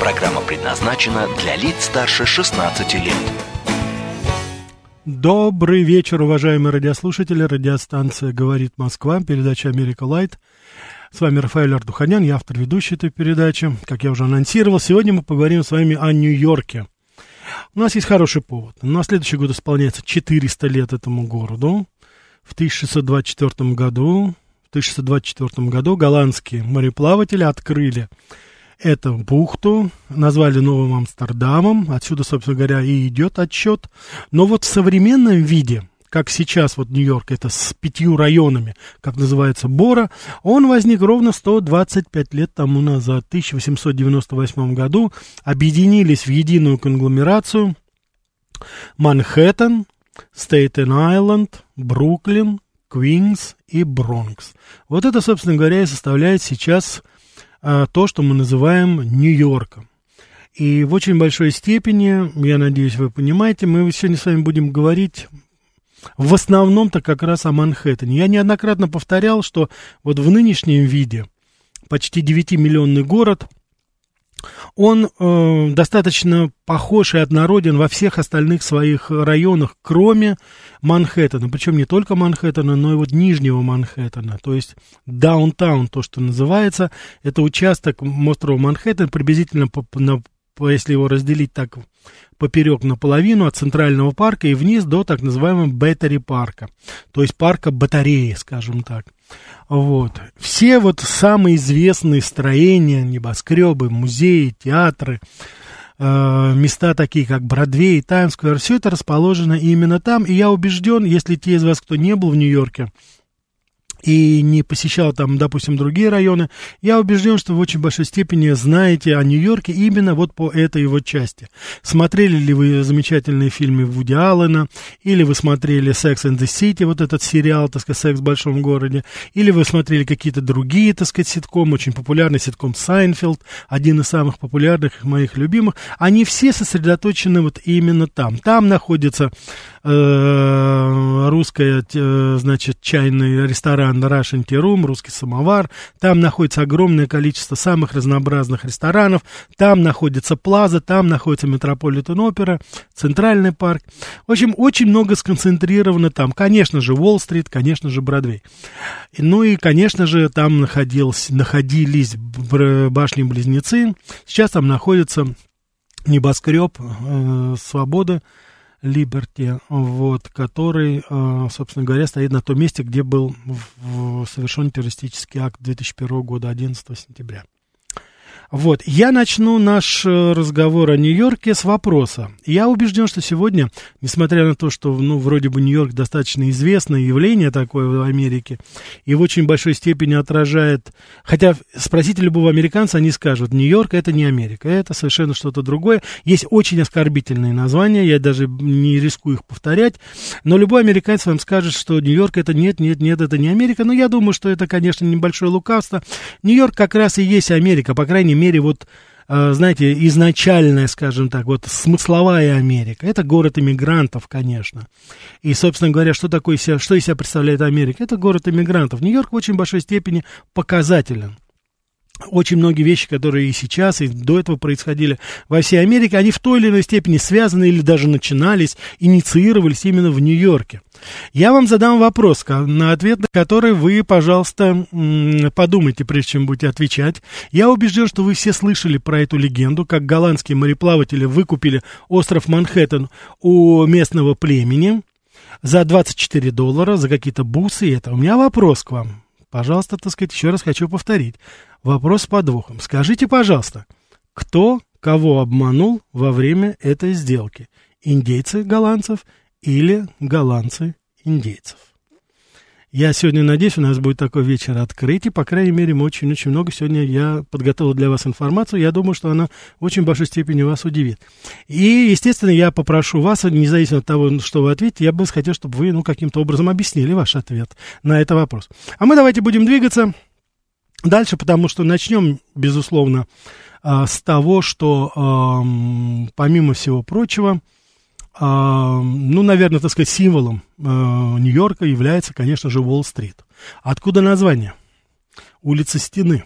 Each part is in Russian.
Программа предназначена для лиц старше 16 лет. Добрый вечер, уважаемые радиослушатели. Радиостанция «Говорит Москва», передача «Америка Лайт». С вами Рафаэль Ардуханян, я автор ведущей этой передачи. Как я уже анонсировал, сегодня мы поговорим с вами о Нью-Йорке. У нас есть хороший повод. На следующий год исполняется 400 лет этому городу. В 1624 году, в 1624 году голландские мореплаватели открыли эту бухту, назвали Новым Амстердамом, отсюда, собственно говоря, и идет отчет. Но вот в современном виде, как сейчас вот Нью-Йорк, это с пятью районами, как называется Бора, он возник ровно 125 лет тому назад, в 1898 году, объединились в единую конгломерацию Манхэттен, Стейтен-Айленд, Бруклин, Квинс и Бронкс. Вот это, собственно говоря, и составляет сейчас то, что мы называем Нью-Йорком. И в очень большой степени, я надеюсь, вы понимаете, мы сегодня с вами будем говорить в основном-то как раз о Манхэттене. Я неоднократно повторял, что вот в нынешнем виде почти 9-миллионный город – он э, достаточно похож и однороден во всех остальных своих районах, кроме Манхэттена. Причем не только Манхэттена, но и вот Нижнего Манхэттена. То есть даунтаун, то, что называется, это участок острова Манхэттен, приблизительно, по, на, по, если его разделить так поперек наполовину от Центрального парка и вниз до так называемого Беттери парка. То есть парка батареи, скажем так. Вот. Все вот самые известные строения, небоскребы, музеи, театры, э, места такие, как Бродвей, Таймс-сквер, все это расположено именно там. И я убежден, если те из вас, кто не был в Нью-Йорке, и не посещал там, допустим, другие районы, я убежден, что в очень большой степени знаете о Нью-Йорке именно вот по этой его части. Смотрели ли вы замечательные фильмы Вуди Аллена, или вы смотрели «Sex and the City», вот этот сериал, так сказать, «Секс в большом городе», или вы смотрели какие-то другие, так сказать, ситкомы, очень популярный ситком «Seinfeld», один из самых популярных моих любимых, они все сосредоточены вот именно там. Там находится э, русская, э, значит, чайный ресторан Russian Tea Room, русский самовар. Там находится огромное количество самых разнообразных ресторанов. Там находится Плаза, там находится Метрополитен Опера, Центральный парк. В общем, очень много сконцентрировано там. Конечно же, Уолл-стрит, конечно же, Бродвей. Ну и, конечно же, там находились, находились башни-близнецы. Сейчас там находится небоскреб э, Свободы, Либерти, вот, который, э, собственно говоря, стоит на том месте, где был совершен террористический акт 2001 года, 11 сентября. Вот, я начну наш э, разговор о Нью-Йорке с вопроса. Я убежден, что сегодня, несмотря на то, что, ну, вроде бы Нью-Йорк достаточно известное явление такое в Америке, и в очень большой степени отражает, хотя спросите любого американца, они скажут, Нью-Йорк это не Америка, это совершенно что-то другое. Есть очень оскорбительные названия, я даже не рискую их повторять, но любой американец вам скажет, что Нью-Йорк это нет, нет, нет, это не Америка, но я думаю, что это, конечно, небольшое лукавство. Нью-Йорк как раз и есть Америка, по крайней мере, вот, э, знаете, изначальная, скажем так, вот смысловая Америка. Это город иммигрантов, конечно. И, собственно говоря, что такое что из себя представляет Америка? Это город иммигрантов. Нью-Йорк в очень большой степени показателен очень многие вещи, которые и сейчас, и до этого происходили во всей Америке, они в той или иной степени связаны или даже начинались, инициировались именно в Нью-Йорке. Я вам задам вопрос, на ответ на который вы, пожалуйста, подумайте, прежде чем будете отвечать. Я убежден, что вы все слышали про эту легенду, как голландские мореплаватели выкупили остров Манхэттен у местного племени за 24 доллара, за какие-то бусы и это. У меня вопрос к вам. Пожалуйста, так сказать, еще раз хочу повторить. Вопрос с подвохом. Скажите, пожалуйста, кто кого обманул во время этой сделки? Индейцы голландцев или голландцы индейцев? Я сегодня надеюсь, у нас будет такой вечер открытий. По крайней мере, мы очень-очень много сегодня я подготовил для вас информацию. Я думаю, что она в очень большой степени вас удивит. И, естественно, я попрошу вас, независимо от того, что вы ответите, я бы хотел, чтобы вы ну, каким-то образом объяснили ваш ответ на этот вопрос. А мы давайте будем двигаться дальше, потому что начнем, безусловно, а, с того, что, помимо всего прочего, а, ну, наверное, так сказать, символом э, Нью-Йорка является, конечно же, Уолл-стрит. Откуда название? Улица Стены.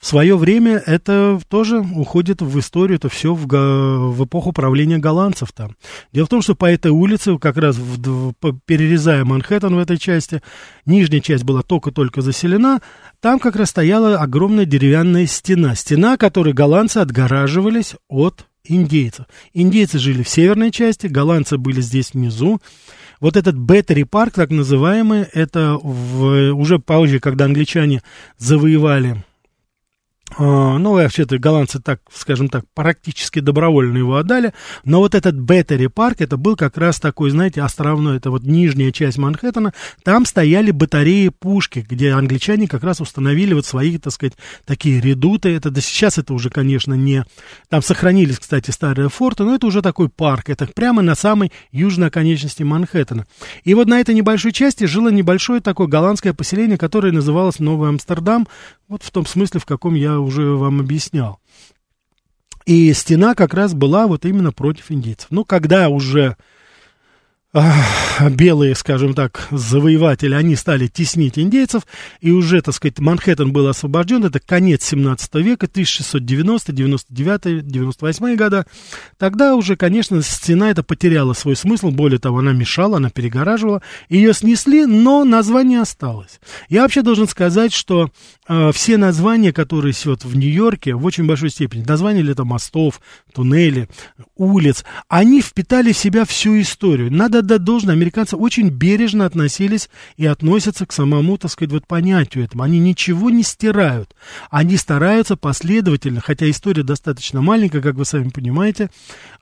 В свое время это тоже уходит в историю, это все в, в эпоху правления голландцев там. Дело в том, что по этой улице, как раз в, перерезая Манхэттен в этой части, нижняя часть была только-только заселена, там как раз стояла огромная деревянная стена. Стена, которой голландцы отгораживались от индейцев. Индейцы жили в северной части, голландцы были здесь внизу. Вот этот Беттери парк, так называемый, это в, уже позже, когда англичане завоевали ну, вообще-то голландцы так, скажем так, практически добровольно его отдали, но вот этот Беттери парк, это был как раз такой, знаете, островной, это вот нижняя часть Манхэттена, там стояли батареи пушки, где англичане как раз установили вот свои, так сказать, такие редуты, это да сейчас это уже, конечно, не, там сохранились, кстати, старые форты, но это уже такой парк, это прямо на самой южной оконечности Манхэттена. И вот на этой небольшой части жило небольшое такое голландское поселение, которое называлось Новый Амстердам, вот в том смысле, в каком я уже вам объяснял. И стена как раз была вот именно против индейцев. Ну, когда уже белые, скажем так, завоеватели, они стали теснить индейцев, и уже, так сказать, Манхэттен был освобожден, это конец 17 века, 1690, 99, 98 года, тогда уже, конечно, стена эта потеряла свой смысл, более того, она мешала, она перегораживала, ее снесли, но название осталось. Я вообще должен сказать, что э, все названия, которые вот в Нью-Йорке, в очень большой степени, названия ли это мостов, туннели, улиц, они впитали в себя всю историю. Надо отдать должное, американцы очень бережно относились и относятся к самому, так сказать, вот понятию этому. Они ничего не стирают. Они стараются последовательно, хотя история достаточно маленькая, как вы сами понимаете.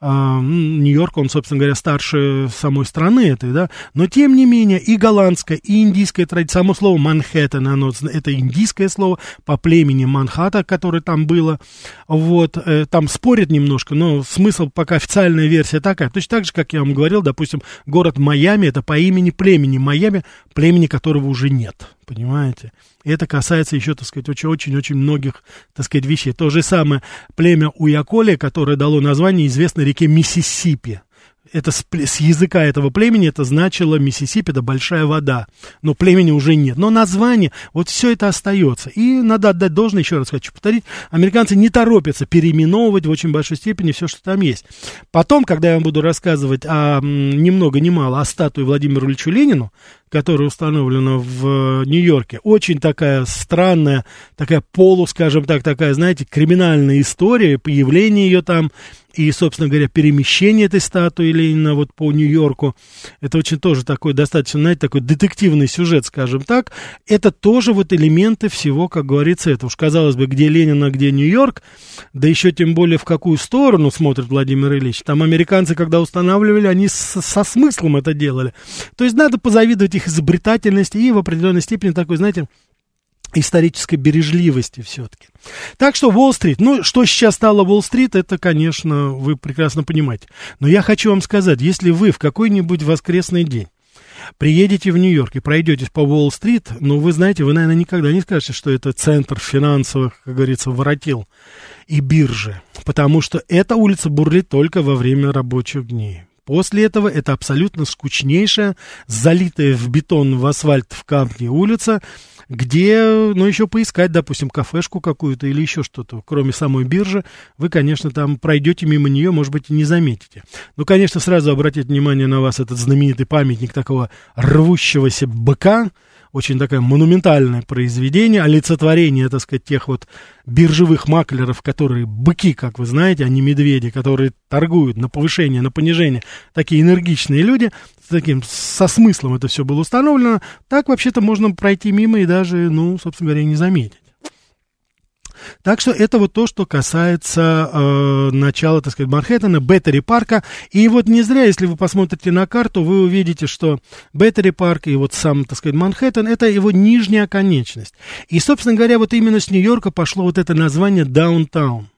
Э, Нью-Йорк, он, собственно говоря, старше самой страны этой, да, но тем не менее и голландская, и индийская традиция, само слово Манхэттен, оно, это индийское слово по племени Манхата, которое там было, вот, э, там спорят немножко, но смысл пока официальная версия такая, точно так же, как я вам говорил, допустим, город Майами, это по имени племени Майами, племени которого уже нет, понимаете? И это касается еще, так сказать, очень-очень многих, так сказать, вещей. То же самое племя Уяколи, которое дало название известной реке Миссисипи это с, с языка этого племени это значило Миссисипи, это большая вода. Но племени уже нет. Но название, вот все это остается. И надо отдать должное, еще раз хочу повторить, американцы не торопятся переименовывать в очень большой степени все, что там есть. Потом, когда я вам буду рассказывать о, ни много ни мало о статуе Владимиру Ильичу Ленину, которая установлена в Нью-Йорке, очень такая странная, такая полу, скажем так, такая, знаете, криминальная история, появление ее там, и, собственно говоря, перемещение этой статуи Ленина вот по Нью-Йорку, это очень тоже такой достаточно, знаете, такой детективный сюжет, скажем так, это тоже вот элементы всего, как говорится, это уж казалось бы, где Ленин, а где Нью-Йорк, да еще тем более в какую сторону смотрит Владимир Ильич. Там американцы, когда устанавливали, они со, со смыслом это делали. То есть надо позавидовать их изобретательности и в определенной степени такой, знаете, исторической бережливости все-таки. Так что Уолл-стрит, ну, что сейчас стало Уолл-стрит, это, конечно, вы прекрасно понимаете. Но я хочу вам сказать, если вы в какой-нибудь воскресный день приедете в Нью-Йорк и пройдетесь по Уолл-стрит, ну, вы знаете, вы, наверное, никогда не скажете, что это центр финансовых, как говорится, воротил и биржи, потому что эта улица бурлит только во время рабочих дней. После этого это абсолютно скучнейшая, залитая в бетон, в асфальт, в камни улица, где, ну, еще поискать, допустим, кафешку какую-то или еще что-то, кроме самой биржи, вы, конечно, там пройдете мимо нее, может быть, и не заметите. Ну, конечно, сразу обратить внимание на вас этот знаменитый памятник такого рвущегося быка, очень такое монументальное произведение, олицетворение, так сказать, тех вот биржевых маклеров, которые быки, как вы знаете, а не медведи, которые торгуют на повышение, на понижение, такие энергичные люди, с таким, со смыслом это все было установлено, так вообще-то можно пройти мимо и даже, ну, собственно говоря, не заметить. Так что это вот то, что касается э, начала, так сказать, Манхэттена, Беттери парка. И вот не зря, если вы посмотрите на карту, вы увидите, что Беттери парк и вот сам, так сказать, Манхэттен, это его нижняя конечность. И, собственно говоря, вот именно с Нью-Йорка пошло вот это название даунтаун.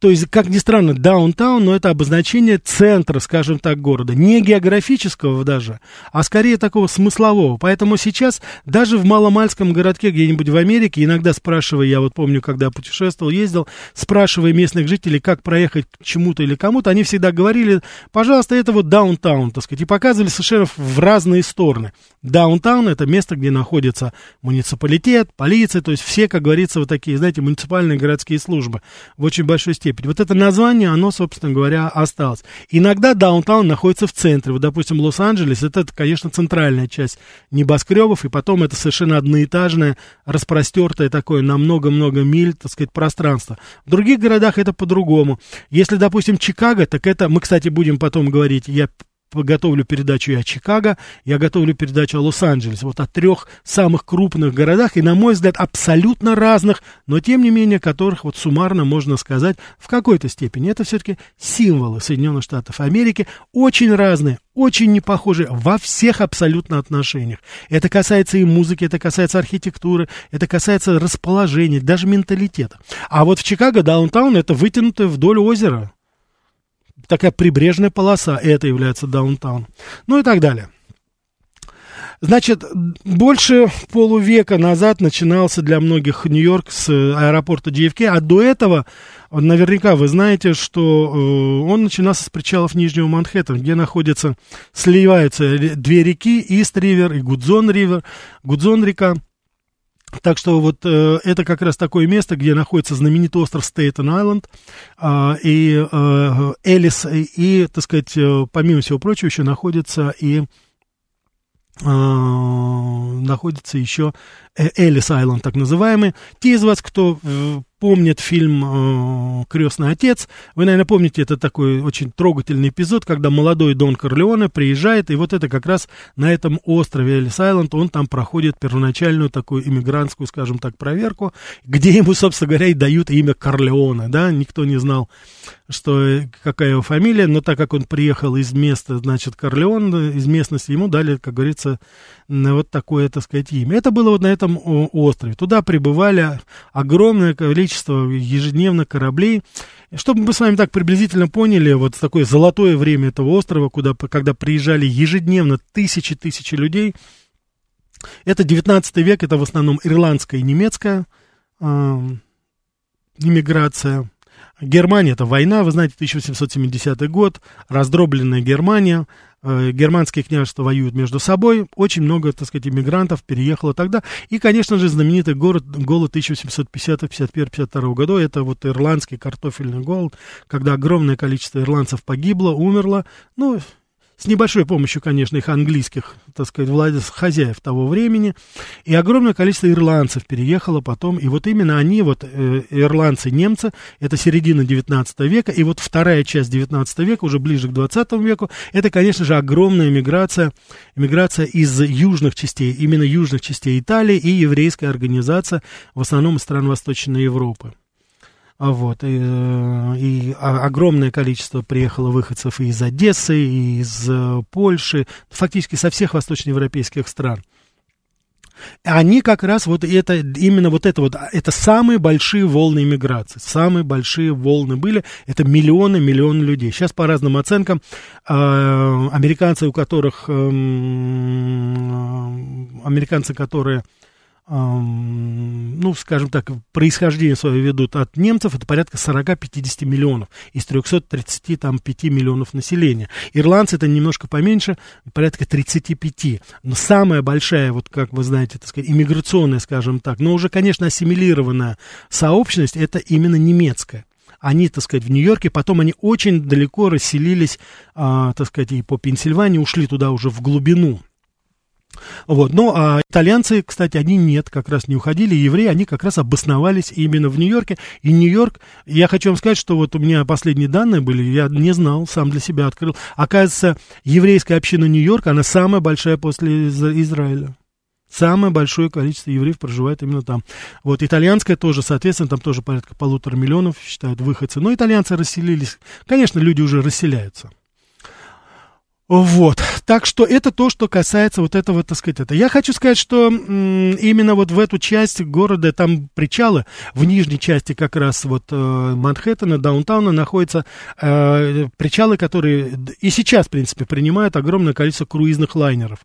То есть, как ни странно, даунтаун, но это обозначение центра, скажем так, города. Не географического даже, а скорее такого смыслового. Поэтому сейчас даже в маломальском городке где-нибудь в Америке, иногда спрашивая, я вот помню, когда путешествовал, ездил, спрашивая местных жителей, как проехать к чему-то или кому-то, они всегда говорили, пожалуйста, это вот даунтаун, так сказать, и показывали совершенно в разные стороны. Даунтаун – это место, где находится муниципалитет, полиция, то есть все, как говорится, вот такие, знаете, муниципальные городские службы в очень большой степени. Вот это название, оно, собственно говоря, осталось. Иногда даунтаун находится в центре. Вот, допустим, Лос-Анджелес, это, конечно, центральная часть небоскребов, и потом это совершенно одноэтажное, распростертое такое на много-много миль, так сказать, пространство. В других городах это по-другому. Если, допустим, Чикаго, так это, мы, кстати, будем потом говорить, я готовлю передачу и о Чикаго, я готовлю передачу о Лос-Анджелесе, вот о трех самых крупных городах, и, на мой взгляд, абсолютно разных, но, тем не менее, которых вот суммарно можно сказать в какой-то степени. Это все-таки символы Соединенных Штатов Америки, очень разные, очень не похожи во всех абсолютно отношениях. Это касается и музыки, это касается архитектуры, это касается расположения, даже менталитета. А вот в Чикаго даунтаун это вытянутое вдоль озера такая прибрежная полоса, и это является даунтаун. Ну и так далее. Значит, больше полувека назад начинался для многих Нью-Йорк с аэропорта JFK, а до этого, наверняка вы знаете, что э, он начинался с причалов Нижнего Манхэттена, где находятся, сливаются две реки, Ист-Ривер и Гудзон-Ривер, Гудзон-река. Так что вот э, это как раз такое место, где находится знаменитый остров Стейтен-Айленд, э, и э, Элис, и, и, так сказать, э, помимо всего прочего, еще находится и э, находится еще э, Элис Айленд, так называемый. Те из вас, кто э, помнят фильм э, «Крестный отец». Вы, наверное, помните, это такой очень трогательный эпизод, когда молодой Дон Корлеоне приезжает, и вот это как раз на этом острове Элис-Айленд, он там проходит первоначальную такую иммигрантскую, скажем так, проверку, где ему, собственно говоря, и дают имя Корлеоне, да, никто не знал, что, какая его фамилия, но так как он приехал из места, значит, Корлеон, из местности, ему дали, как говорится, вот такое, так сказать, имя. Это было вот на этом острове. Туда прибывали огромное количество ежедневно кораблей. Чтобы мы с вами так приблизительно поняли, вот такое золотое время этого острова, куда, когда приезжали ежедневно тысячи-тысячи людей, это 19 век, это в основном ирландская и немецкая э, иммиграция. Германия это война, вы знаете, 1770 год, раздробленная Германия, германские княжества воюют между собой, очень много, так сказать, иммигрантов переехало тогда, и, конечно же, знаменитый город, голод 1750, 51, 52 года, это вот ирландский картофельный голод, когда огромное количество ирландцев погибло, умерло, ну, с небольшой помощью, конечно, их английских, так сказать, владельцев, хозяев того времени, и огромное количество ирландцев переехало потом, и вот именно они, вот э, ирландцы, немцы, это середина 19 века, и вот вторая часть 19 века, уже ближе к 20 веку, это, конечно же, огромная миграция, миграция из южных частей, именно южных частей Италии и еврейская организация, в основном из стран Восточной Европы. А вот, и, э, и огромное количество приехало выходцев и из Одессы, и из э, Польши, фактически со всех восточноевропейских стран. Они как раз вот это, именно вот это вот, это самые большие волны иммиграции, самые большие волны были, это миллионы, миллионы людей. Сейчас по разным оценкам, э, американцы, у которых, э, американцы, которые ну, скажем так, происхождение свое ведут от немцев, это порядка 40-50 миллионов из 335 миллионов населения. Ирландцы это немножко поменьше, порядка 35. Но самая большая, вот как вы знаете, так сказать, иммиграционная, скажем так, но уже, конечно, ассимилированная сообщность, это именно немецкая они, так сказать, в Нью-Йорке, потом они очень далеко расселились, а, так сказать, и по Пенсильвании, ушли туда уже в глубину. Вот. Ну, а итальянцы, кстати, они нет, как раз не уходили, евреи, они как раз обосновались именно в Нью-Йорке. И Нью-Йорк, я хочу вам сказать, что вот у меня последние данные были, я не знал, сам для себя открыл. Оказывается, еврейская община Нью-Йорка, она самая большая после Израиля. Самое большое количество евреев проживает именно там. Вот итальянская тоже, соответственно, там тоже порядка полутора миллионов считают выходцы. Но итальянцы расселились. Конечно, люди уже расселяются. Вот, так что это то, что касается вот этого, так сказать, это. Я хочу сказать, что именно вот в эту часть города, там причалы, в нижней части как раз вот э, Манхэттена, даунтауна находятся э, причалы, которые и сейчас, в принципе, принимают огромное количество круизных лайнеров.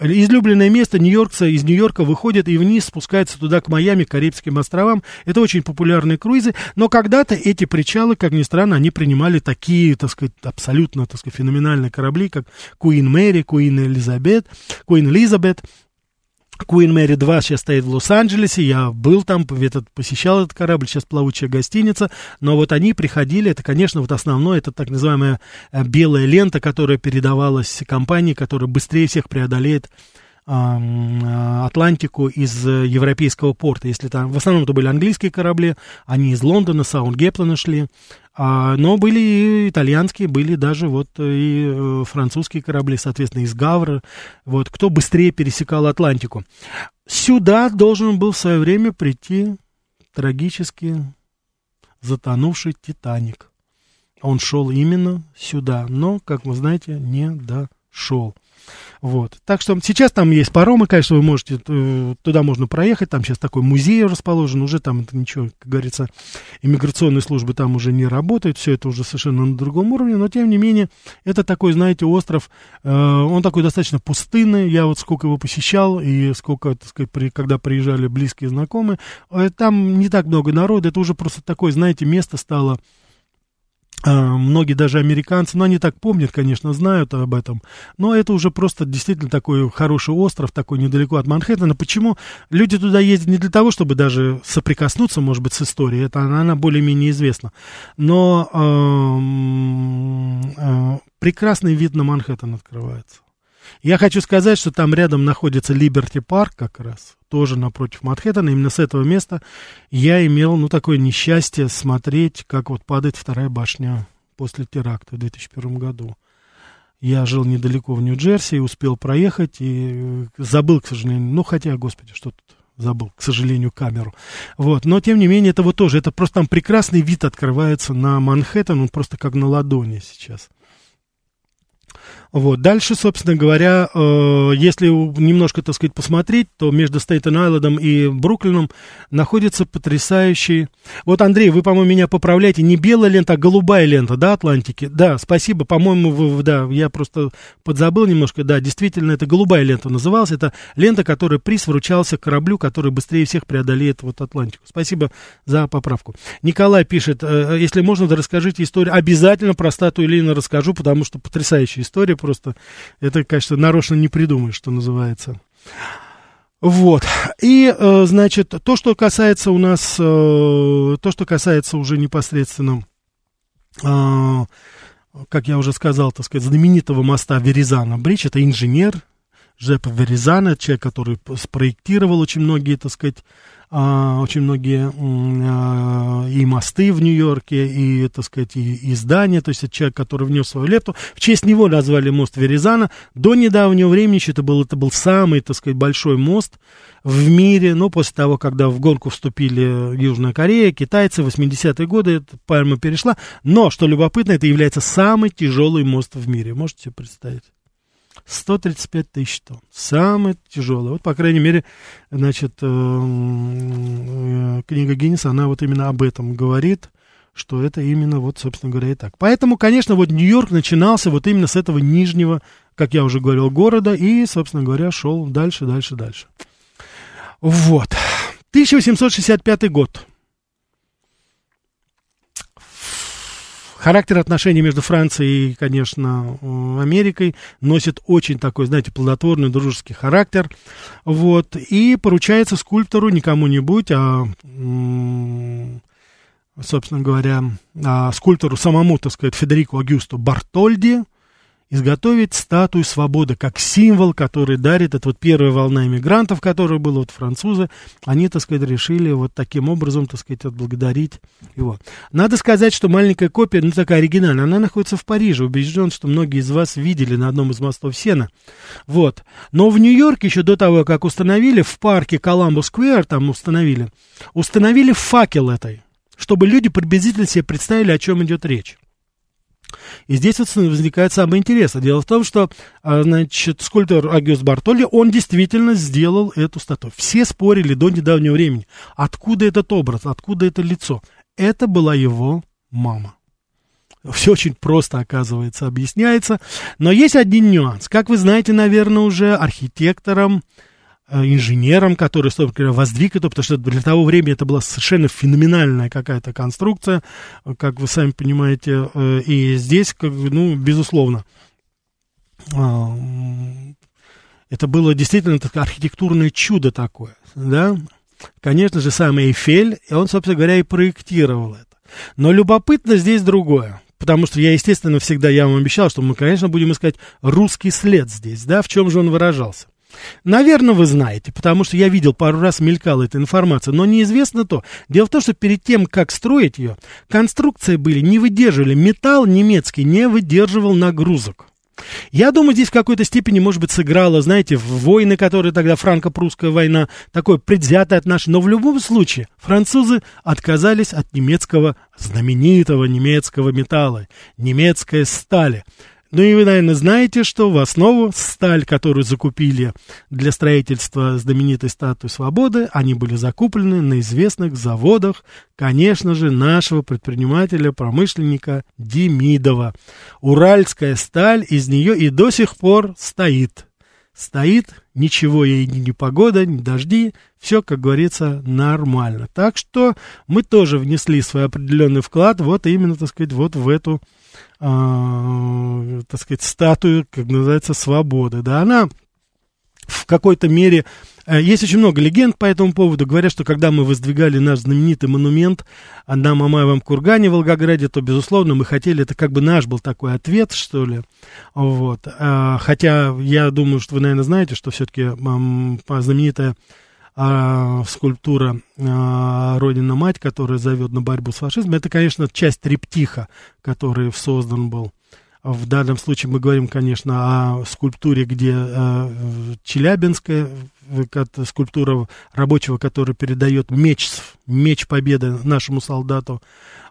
Излюбленное место Нью-Йоркца, из Нью-Йорка выходит и вниз спускается туда, к Майами, к Карибским островам. Это очень популярные круизы, но когда-то эти причалы, как ни странно, они принимали такие, так сказать, абсолютно, так сказать, феноменальные корабли, как Куин Мэри, Куин Элизабет, Куин Элизабет, Куин Мэри 2 сейчас стоит в Лос-Анджелесе, я был там, этот, посещал этот корабль, сейчас плавучая гостиница, но вот они приходили, это, конечно, вот основное, это так называемая э, белая лента, которая передавалась компании, которая быстрее всех преодолеет Атлантику из э, европейского порта. Если там, в основном это были английские корабли, они из Лондона, Саундгеплена шли, а, но были и итальянские, были даже вот и э, французские корабли, соответственно, из Гавра, вот, кто быстрее пересекал Атлантику. Сюда должен был в свое время прийти трагически затонувший Титаник. Он шел именно сюда, но, как вы знаете, не дошел. Вот. Так что сейчас там есть паромы, конечно, вы можете, э, туда можно проехать, там сейчас такой музей расположен, уже там ничего, как говорится, иммиграционные службы там уже не работают, все это уже совершенно на другом уровне, но тем не менее, это такой, знаете, остров, э, он такой достаточно пустынный, я вот сколько его посещал, и сколько, так сказать, при, когда приезжали близкие знакомые, э, там не так много народа, это уже просто такое, знаете, место стало многие даже американцы, ну, они так помнят, конечно, знают об этом, но это уже просто действительно такой хороший остров, такой недалеко от Манхэттена. Почему люди туда ездят не для того, чтобы даже соприкоснуться, может быть, с историей, это она, она более-менее известна, но э, прекрасный вид на Манхэттен открывается. Я хочу сказать, что там рядом находится Либерти Парк как раз, тоже напротив Манхэттена. Именно с этого места я имел, ну, такое несчастье смотреть, как вот падает вторая башня после теракта в 2001 году. Я жил недалеко в Нью-Джерси, успел проехать и э, забыл, к сожалению, ну, хотя, господи, что тут забыл, к сожалению, камеру. Вот, но тем не менее, это вот тоже, это просто там прекрасный вид открывается на Манхэттен, он просто как на ладони сейчас. Вот. Дальше, собственно говоря, э, если немножко, так сказать, посмотреть, то между Стейтен-Айлендом и Бруклином находится потрясающий... Вот, Андрей, вы, по-моему, меня поправляете, не белая лента, а голубая лента, да, Атлантики? Да, спасибо, по-моему, вы, да, я просто подзабыл немножко, да, действительно, это голубая лента называлась, это лента, которая приз вручался кораблю, который быстрее всех преодолеет вот Атлантику. Спасибо за поправку. Николай пишет, э, если можно, да расскажите историю, обязательно про статую Ленина расскажу, потому что потрясающая история, просто это, конечно, нарочно не придумаешь, что называется. Вот. И, э, значит, то, что касается у нас, э, то, что касается уже непосредственно, э, как я уже сказал, так сказать, знаменитого моста Веризана Бридж, это инженер Жепа Веризана, человек, который спроектировал очень многие, так сказать, а, очень многие а, и мосты в Нью-Йорке, и, так сказать, и, и здания, то есть это человек, который внес свою лепту. В честь него назвали мост Веризана. До недавнего времени это был, это был самый, так сказать, большой мост в мире, ну, после того, когда в гонку вступили Южная Корея, китайцы, 80-е годы, эта пальма перешла. Но, что любопытно, это является самый тяжелый мост в мире. Можете себе представить? 135 тысяч тонн. Самый тяжелый. Вот, по крайней мере, значит, э, э, книга Гиннеса, она вот именно об этом говорит, что это именно вот, собственно говоря, и так. Поэтому, конечно, вот Нью-Йорк начинался вот именно с этого нижнего, как я уже говорил, города, и, собственно говоря, шел дальше, дальше, дальше. Вот. 1865 год. Характер отношений между Францией и, конечно, э, Америкой носит очень такой, знаете, плодотворный, дружеский характер. Вот. И поручается скульптору не кому-нибудь, а, собственно говоря, а скульптору самому, так сказать, Федерико Агюсто Бартольди. Изготовить статую свободы как символ, который дарит, это вот первая волна иммигрантов, которая была, вот французы, они, так сказать, решили вот таким образом, так сказать, отблагодарить его. Надо сказать, что маленькая копия, ну, такая оригинальная, она находится в Париже, убежден, что многие из вас видели на одном из мостов Сена, вот. Но в Нью-Йорке еще до того, как установили, в парке Коламбо Сквер, там установили, установили факел этой, чтобы люди приблизительно себе представили, о чем идет речь. И здесь вот возникает самое интересное. Дело в том, что, а, значит, скульптор Агиос Бартоли, он действительно сделал эту статую. Все спорили до недавнего времени, откуда этот образ, откуда это лицо. Это была его мама. Все очень просто, оказывается, объясняется. Но есть один нюанс. Как вы знаете, наверное, уже архитектором Э, инженером, который, собственно говоря, воздвиг это, потому что для того времени это была совершенно феноменальная какая-то конструкция, как вы сами понимаете, э, и здесь, как, ну, безусловно, а, это было действительно такое архитектурное чудо такое, да, конечно же, сам Эйфель, и он, собственно говоря, и проектировал это. Но любопытно здесь другое. Потому что я, естественно, всегда я вам обещал, что мы, конечно, будем искать русский след здесь, да, в чем же он выражался. Наверное, вы знаете, потому что я видел пару раз мелькала эта информация, но неизвестно то. Дело в том, что перед тем, как строить ее, конструкции были, не выдерживали, металл немецкий не выдерживал нагрузок. Я думаю, здесь в какой-то степени, может быть, сыграло, знаете, в войны, которые тогда франко-прусская война, такое предвзятое отношение. Но в любом случае, французы отказались от немецкого, знаменитого немецкого металла, немецкой стали. Ну и вы, наверное, знаете, что в основу сталь, которую закупили для строительства знаменитой статуи свободы, они были закуплены на известных заводах, конечно же, нашего предпринимателя-промышленника Демидова. Уральская сталь из нее и до сих пор стоит. Стоит, ничего ей ни, ни погода, ни дожди, все, как говорится, нормально. Так что мы тоже внесли свой определенный вклад вот именно, так сказать, вот в эту э, так сказать, статую, как называется, свободы. Да, она в какой-то мере... Э, есть очень много легенд по этому поводу. Говорят, что когда мы воздвигали наш знаменитый монумент на Мамаевом кургане в Волгограде, то, безусловно, мы хотели, это как бы наш был такой ответ, что ли. Вот. Э, хотя я думаю, что вы, наверное, знаете, что все-таки знаменитая а, скульптура а, Родина-Мать, которая зовет на борьбу с фашизмом, это, конечно, часть триптиха, который создан был. В данном случае мы говорим, конечно, о скульптуре, где э, Челябинская, скульптура рабочего, который передает меч, меч победы нашему солдату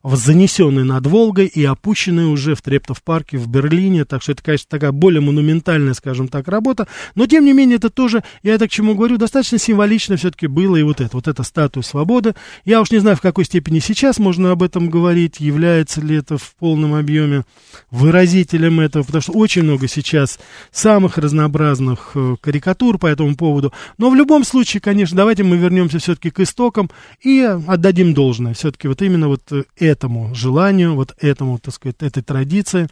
занесенный над Волгой и опущенный уже в Трептов-парке в Берлине. Так что это, конечно, такая более монументальная, скажем так, работа. Но, тем не менее, это тоже, я это к чему говорю, достаточно символично все-таки было и вот это, вот эта статуя свободы. Я уж не знаю, в какой степени сейчас можно об этом говорить, является ли это в полном объеме выразителем этого, потому что очень много сейчас самых разнообразных э, карикатур по этому поводу. Но в любом случае, конечно, давайте мы вернемся все-таки к истокам и отдадим должное. Все-таки вот именно вот э, этому желанию, вот этому, так сказать, этой традиции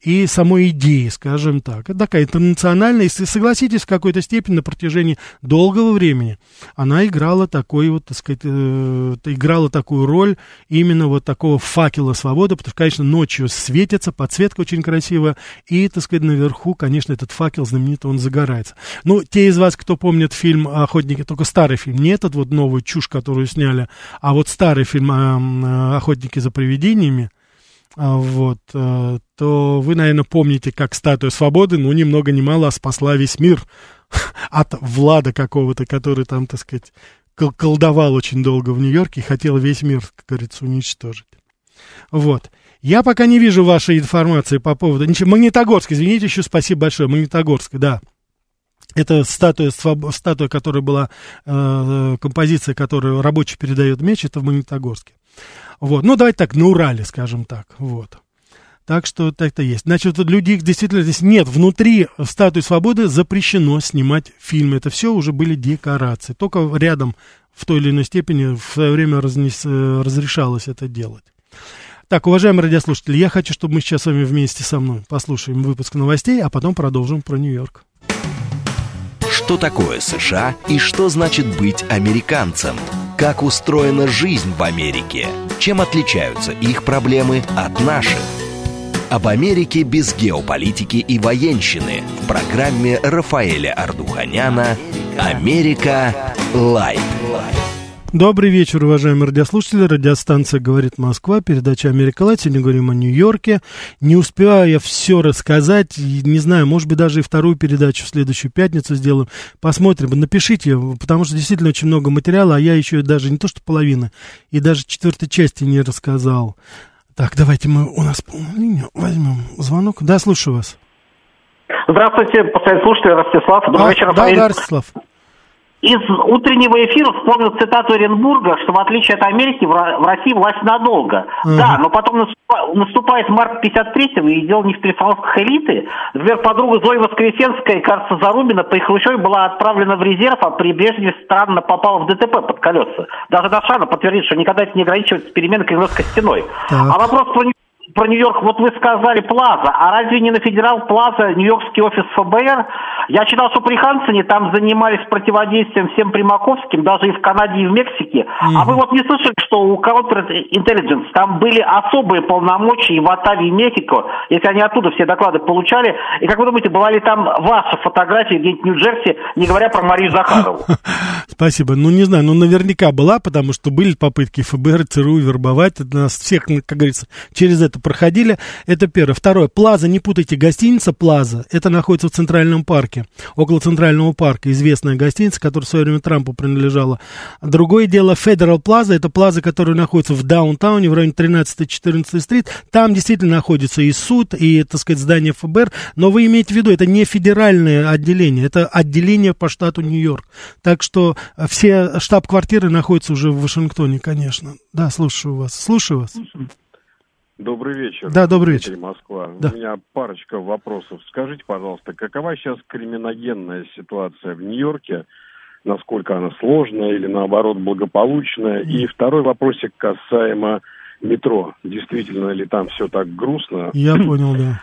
и самой идеи, скажем так. Это такая интернациональная, и согласитесь, в какой-то степени на протяжении долгого времени она играла такой вот, так сказать, э, играла такую роль именно вот такого факела свободы, потому что, конечно, ночью светится, подсветка очень красивая, и, так сказать, наверху, конечно, этот факел знаменитый, он загорается. Ну, те из вас, кто помнит фильм «Охотники», только старый фильм, не этот вот новую чушь, которую сняли, а вот старый фильм «Охотники охотники за привидениями, а, вот, э, то вы, наверное, помните, как статуя свободы, ну, ни много ни мало, а спасла весь мир от Влада какого-то, который там, так сказать, колдовал очень долго в Нью-Йорке и хотел весь мир, как говорится, уничтожить. Вот. Я пока не вижу вашей информации по поводу... Ничего, Магнитогорск, извините, еще спасибо большое. Магнитогорск, да. Это статуя, статуя, которая была, э, композиция, которую рабочий передает меч, это в Магнитогорске. Вот. Ну, давайте так, на Урале, скажем так. Вот. Так что это есть. Значит, люди действительно здесь нет. Внутри статуи свободы запрещено снимать фильмы. Это все уже были декорации. Только рядом в той или иной степени в свое время разнес, разрешалось это делать. Так, уважаемые радиослушатели, я хочу, чтобы мы сейчас с вами вместе со мной послушаем выпуск новостей, а потом продолжим про Нью-Йорк. Что такое США и что значит быть американцем? Как устроена жизнь в Америке? Чем отличаются их проблемы от наших? Об Америке без геополитики и военщины в программе Рафаэля Ардуханяна «Америка. Light». Добрый вечер, уважаемые радиослушатели. Радиостанция «Говорит Москва», передача «Америка Light». Сегодня говорим о Нью-Йорке. Не успеваю я все рассказать. Не знаю, может быть, даже и вторую передачу в следующую пятницу сделаем. Посмотрим. Напишите, потому что действительно очень много материала, а я еще даже не то что половина, и даже четвертой части не рассказал. Так, давайте мы у нас полную линию возьмем звонок. Да, слушаю вас. Здравствуйте, постоянный слушатель Ростислав. Добрый а, вечер, да, Рафаэль. да, Ростислав. Из утреннего эфира вспомнил цитату Оренбурга, что в отличие от Америки в Ро- в России власть надолго. Мгм. Да, но потом наступа- наступает март 53-го, и дело не в перестановках элиты. Например, подруга Зоя Воскресенская и, кажется, Зарубина при Хрущеве была отправлена в резерв, а при Брежневе странно попала в ДТП под колеса. Даже Дашана подтвердит, что никогда это не ограничивается переменой Кремлевской стеной. Так. А вопрос про про Нью-Йорк, вот вы сказали Плаза, а разве не на Федерал Плаза Нью-Йоркский офис ФБР? Я читал, что при Хансене там занимались противодействием всем примаковским, даже и в Канаде, и в Мексике. А вы вот не слышали, что у Counter Intelligence там были особые полномочия и в Оттаве, и Мехико, если они оттуда все доклады получали? И как вы думаете, была ли там ваша фотография где-нибудь в Нью-Джерси, не говоря про Марию Захарову? Спасибо. Ну, не знаю, ну, наверняка была, потому что были попытки ФБР, ЦРУ вербовать. Нас всех, как говорится, через это проходили. Это первое. Второе. Плаза, не путайте, гостиница Плаза. Это находится в Центральном парке, около Центрального парка. Известная гостиница, которая в свое время Трампу принадлежала. Другое дело, Федерал Плаза. Это плаза, которая находится в даунтауне, в районе 13-14 стрит. Там действительно находится и суд, и, так сказать, здание ФБР. Но вы имеете в виду, это не федеральное отделение, это отделение по штату Нью-Йорк. Так что все штаб-квартиры находятся уже в Вашингтоне, конечно. Да, слушаю вас. Слушаю вас. Добрый вечер. Да, добрый вечер. Москва. Да. У меня парочка вопросов. Скажите, пожалуйста, какова сейчас криминогенная ситуация в Нью-Йорке? Насколько она сложная или, наоборот, благополучная? И второй вопросик касаемо метро. Действительно ли там все так грустно, Я понял, да.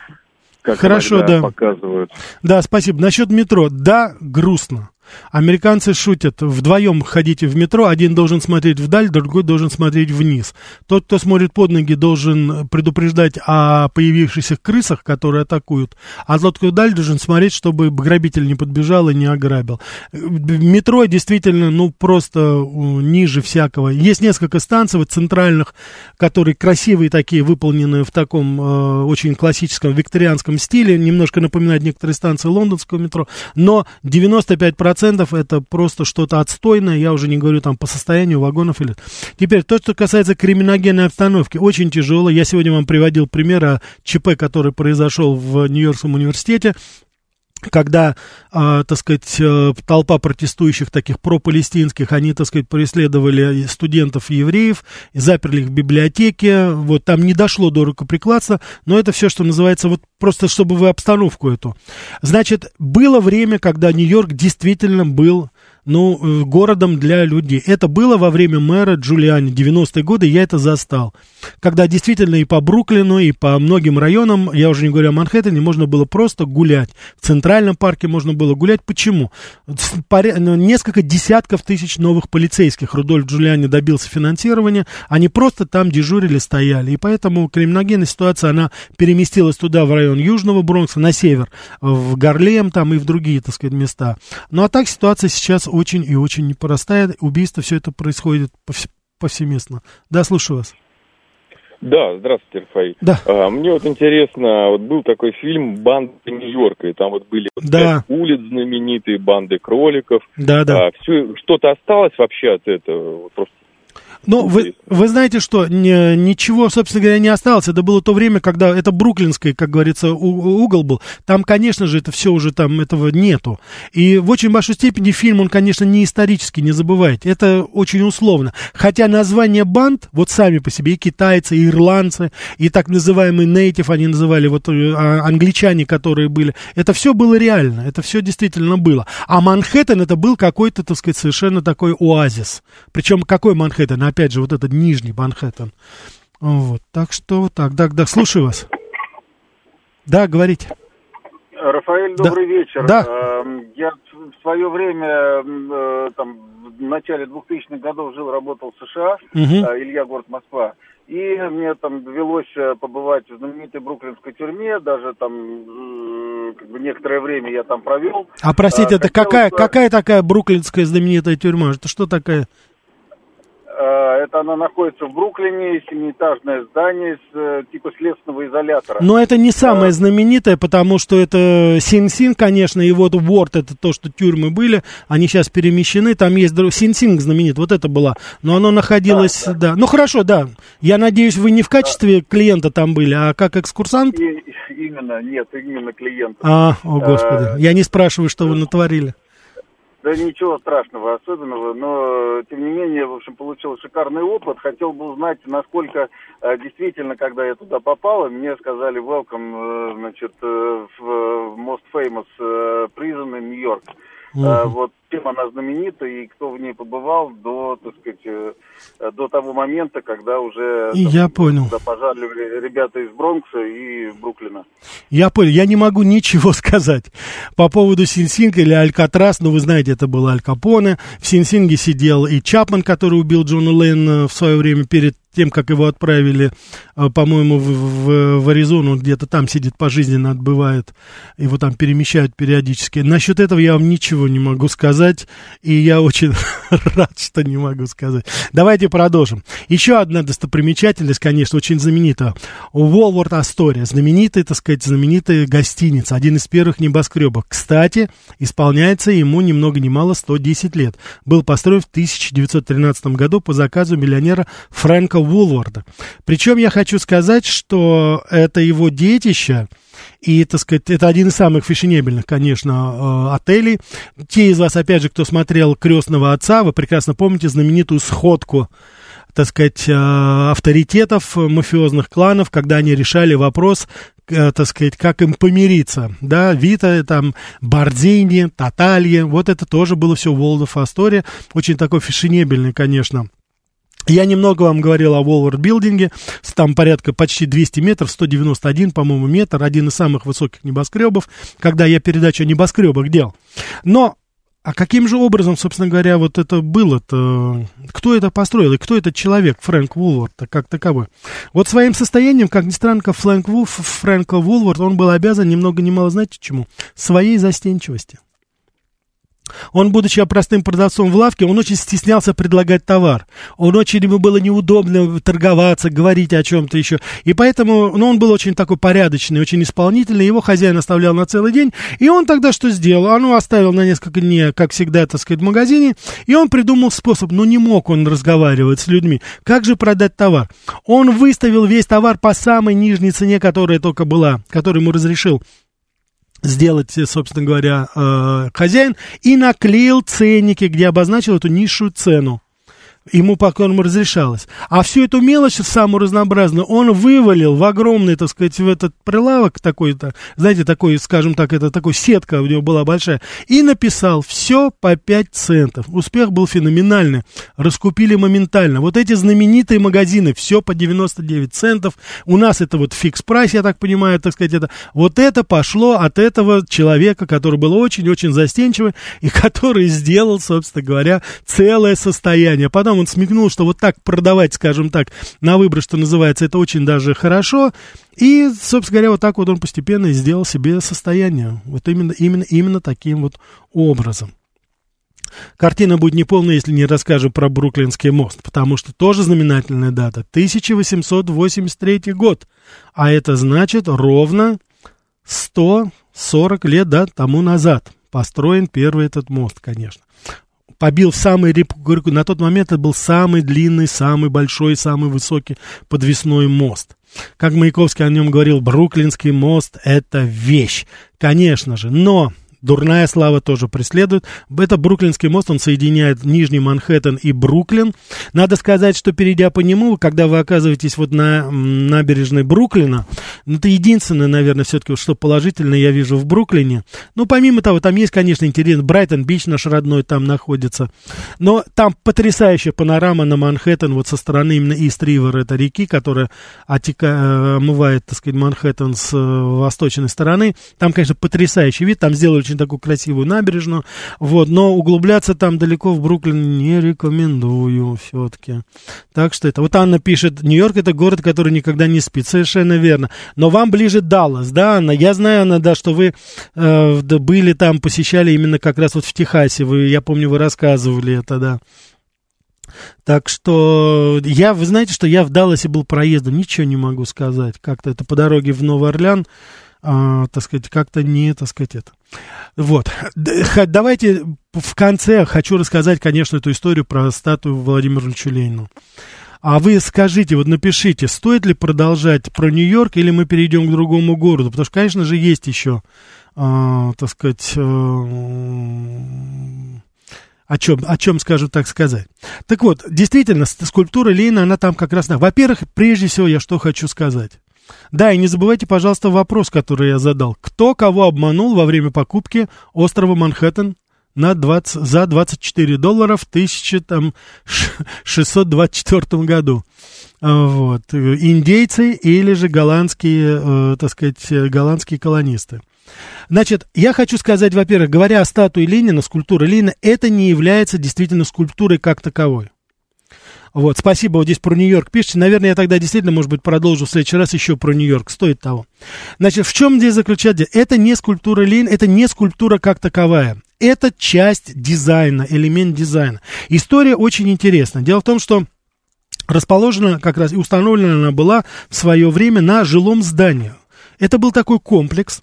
как Хорошо, да. показывают? Да, спасибо. Насчет метро. Да, грустно. Американцы шутят, вдвоем ходите в метро, один должен смотреть вдаль, другой должен смотреть вниз. Тот, кто смотрит под ноги, должен предупреждать о появившихся крысах, которые атакуют, а тот, кто вдаль, должен смотреть, чтобы грабитель не подбежал и не ограбил. Метро действительно, ну, просто ниже всякого. Есть несколько станций вот, центральных, которые красивые такие, выполненные в таком э, очень классическом викторианском стиле, немножко напоминают некоторые станции лондонского метро, но 95% это просто что-то отстойное, я уже не говорю там по состоянию вагонов или... Теперь, то, что касается криминогенной обстановки, очень тяжело. Я сегодня вам приводил пример о ЧП, который произошел в Нью-Йоркском университете когда, а, так сказать, э, толпа протестующих таких пропалестинских, они, так сказать, преследовали студентов евреев, и заперли их в библиотеке, вот там не дошло до рукоприкладства, но это все, что называется, вот просто чтобы вы обстановку эту. Значит, было время, когда Нью-Йорк действительно был ну, э, городом для людей. Это было во время мэра Джулиани, 90-е годы, я это застал. Когда действительно и по Бруклину, и по многим районам, я уже не говорю о Манхэттене, можно было просто гулять. В Центральном парке можно было гулять. Почему? Ну, Несколько десятков тысяч новых полицейских Рудольф Джулиани добился финансирования. Они просто там дежурили, стояли. И поэтому криминогенная ситуация, она переместилась туда, в район Южного Бронкса, на север, в Гарлем там и в другие, так сказать, места. Ну, а так ситуация сейчас очень и очень непростая. Убийство, все это происходит повс- повсеместно. Да, слушаю вас. Да, здравствуйте, Рафаэль. Да. А, мне вот интересно, вот был такой фильм «Банда Нью-Йорка», и там вот были вот Да. улиц знаменитые, банды кроликов. Да, да. А, что-то осталось вообще от этого? Вот Просто Ну, вы, вы знаете что, не- ничего, собственно говоря, не осталось. Это было то время, когда это бруклинский, как говорится, у- угол был. Там, конечно же, это все уже там, этого нету. И в очень большой степени фильм, он, конечно, не исторический, не забывайте. Это очень условно. Хотя название банд, вот сами по себе, и китайцы, и ирландцы, и так называемый нейтив, они называли, вот э, а, англичане, которые были, это все было реально, это все действительно было. А Манхэттен это был какой-то, так сказать, совершенно такой оазис. Причем какой Манхэттен? Опять же, вот этот нижний Манхэттен. Вот, так что так. Да, да, слушаю вас. Да, говорите. Рафаэль, Да. добрый вечер. Да. Эм, Я в свое время, э, там, в начале 2000-х годов жил, работал в США, э, Илья, город Москва. И мне там довелось э, побывать в знаменитой бруклинской тюрьме, даже там как бы некоторое время я там провел. А простите, А, это хотелось какая, какая такая бруклинская знаменитая тюрьма? Это что такая? Э, Это она находится в Бруклине, семиэтажное здание с э, типа следственного изолятора. Но это не самое А. знаменитое, потому что это Син-Син, конечно, и вот Уорд, это то, что тюрьмы были, они сейчас перемещены, там есть Син-Син знаменит, вот это была, но оно находилось, да, Ну хорошо, да, я надеюсь, вы не в качестве клиента там были, а как экскурсант? И- именно, нет, именно клиент. А, о господи, я не спрашиваю, что вы натворили. Да ничего страшного, особенного, но тем не менее, в общем, получил шикарный опыт. Хотел бы узнать, насколько э, действительно, когда я туда попал, мне сказали welcome, э, значит, э, в Most Famous Prison in New York. Мгм. Вот чем она знаменита и кто в ней побывал до, так сказать, э, до того момента, когда уже И я понял. пожали ребята из Бронкса и Бруклина. Я понял, я не могу ничего сказать по поводу Синсинга или Алькатрас, но вы знаете, это было Аль Капоне. В Синсинге сидел и Чапман, который убил Джона Лейна в свое время перед тем, как его отправили, э, по-моему, в, в- в Аризону, он где-то там сидит пожизненно, отбывает, его там перемещают периодически. Насчет этого я вам ничего не могу сказать, и я очень рад, что не могу сказать. Давайте продолжим. Еще одна достопримечательность, конечно, очень знаменитая. Уолворд Астория, знаменитая, так сказать, знаменитая гостиница, один из первых небоскребов. Кстати, исполняется ему ни много ни мало 110 лет. Был построен в 1913 году по заказу миллионера Фрэнка Вулварда. Причем я хочу сказать, что это его детище, и, так сказать, это один из самых фешенебельных, конечно, э, отелей. Те из вас, опять же, кто смотрел «Крестного отца», вы прекрасно помните знаменитую сходку так сказать, э, авторитетов э, мафиозных кланов, когда они решали вопрос, так сказать, как им помириться, да, Вита, там, Бардини, Таталье, вот это тоже было все of Astoria, очень такой фешенебельный, конечно, я немного вам говорил о Волвард билдинге, там порядка почти 200 метров, 191, по-моему, метр, один из самых высоких небоскребов, когда я передачу о небоскребах делал. Но, а каким же образом, собственно говоря, вот это было-то, кто это построил и кто этот человек, Фрэнк Вулвард, как таковой? Вот своим состоянием, как ни странно, Фрэнк, Вулф, Фрэнк Вулвард, он был обязан ни много ни мало, знаете чему? Своей застенчивости. Он, будучи простым продавцом в лавке, он очень стеснялся предлагать товар. Он очень, ему было неудобно торговаться, говорить о чем-то еще. И поэтому, ну, он был очень такой порядочный, очень исполнительный. Его хозяин оставлял на целый день. И он тогда что сделал? Ну, оставил на несколько дней, как всегда, так сказать, в магазине. И он придумал способ. Ну, не мог он разговаривать с людьми. Как же продать товар? Он выставил весь товар по самой нижней цене, которая только была, которую ему разрешил сделать, собственно говоря, э, хозяин, и наклеил ценники, где обозначил эту низшую цену. Ему покорно разрешалось. А всю эту мелочь, самую разнообразную, он вывалил в огромный, так сказать, в этот прилавок такой-то, знаете, такой, скажем так, это такой сетка у него была большая, и написал все по 5 центов. Успех был феноменальный. Раскупили моментально. Вот эти знаменитые магазины, все по 99 центов. У нас это вот фикс прайс, я так понимаю, так сказать, это. Вот это пошло от этого человека, который был очень-очень застенчивый, и который сделал, собственно говоря, целое состояние. Потом он смекнул, что вот так продавать, скажем так, на выбор, что называется, это очень даже хорошо. И, собственно говоря, вот так вот он постепенно сделал себе состояние. Вот именно, именно, именно таким вот образом. Картина будет неполная, если не расскажем про Бруклинский мост, потому что тоже знаменательная дата. 1883 год. А это значит ровно 140 лет да, тому назад построен первый этот мост, конечно побил самый говорю, на тот момент это был самый длинный, самый большой, самый высокий подвесной мост. Как Маяковский о нем говорил, Бруклинский мост – это вещь, конечно же, но дурная слава тоже преследует. Это Бруклинский мост, он соединяет Нижний Манхэттен и Бруклин. Надо сказать, что перейдя по нему, когда вы оказываетесь вот на набережной Бруклина, ну, это единственное, наверное, все-таки, что положительное я вижу в Бруклине. Ну, помимо того, там есть, конечно, интересно, Брайтон-Бич наш родной там находится, но там потрясающая панорама на Манхэттен, вот со стороны именно Ист-Ривер, это реки, которая отека, омывает, так сказать, Манхэттен с восточной стороны. Там, конечно, потрясающий вид, там сделали очень такую красивую набережную, вот, но углубляться там далеко в Бруклин не рекомендую все-таки. Так что это, вот Анна пишет, Нью-Йорк это город, который никогда не спит, совершенно верно, но вам ближе Даллас, да, Анна, я знаю, Анна, да, что вы э, были там, посещали именно как раз вот в Техасе, вы, я помню, вы рассказывали это, да. Так что я, вы знаете, что я в Далласе был проездом, ничего не могу сказать. Как-то это по дороге в Новый Орлеан, а, так сказать, как-то не, так сказать, это. Вот. Давайте в конце хочу рассказать, конечно, эту историю про статую Владимира Ильича Ленина. А вы скажите, вот напишите, стоит ли продолжать про Нью-Йорк или мы перейдем к другому городу? Потому что, конечно же, есть еще, э, так сказать, э, о чем, о чем скажу так сказать. Так вот, действительно, скульптура Ленина, она там как раз... Во-первых, прежде всего, я что хочу сказать. Да, и не забывайте, пожалуйста, вопрос, который я задал. Кто кого обманул во время покупки острова Манхэттен на 20, за 24 доллара в 1624 году? А, вот. Индейцы или же голландские, э, так сказать, голландские колонисты. Значит, я хочу сказать, во-первых, говоря о статуе Ленина, скульптура Ленина, это не является действительно скульптурой как таковой. Вот, спасибо, вот здесь про Нью-Йорк пишите. Наверное, я тогда действительно, может быть, продолжу в следующий раз еще про Нью-Йорк. Стоит того. Значит, в чем здесь заключается? Это не скульптура Ленина, это не скульптура как таковая. Это часть дизайна, элемент дизайна. История очень интересна. Дело в том, что расположена как раз и установлена она была в свое время на жилом здании. Это был такой комплекс,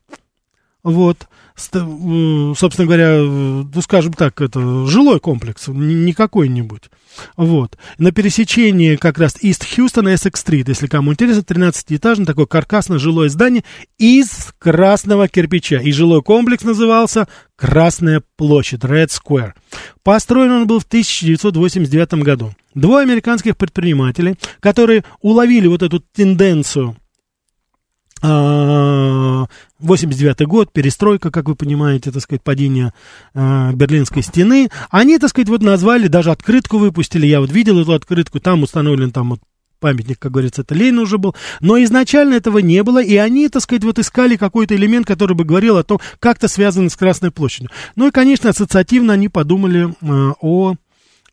вот, собственно говоря, ну, скажем так, это жилой комплекс, не какой-нибудь. Вот. На пересечении как раз Ист Хьюстон и Эссекс-стрит, если кому интересно, 13-этажное такое каркасное жилое здание из красного кирпича. И жилой комплекс назывался Красная площадь, Red Square. Построен он был в 1989 году. Двое американских предпринимателей, которые уловили вот эту тенденцию 89 а, год, перестройка, как вы понимаете, так сказать, падение э, Берлинской стены. Они, так сказать, вот назвали, даже открытку выпустили, я вот видел эту открытку, там установлен там вот памятник, как говорится, это Ленин уже был, но изначально этого не было, и они, так сказать, вот искали какой-то элемент, который бы говорил о том, как-то связано с Красной площадью. Ну и, конечно, ассоциативно они подумали э, о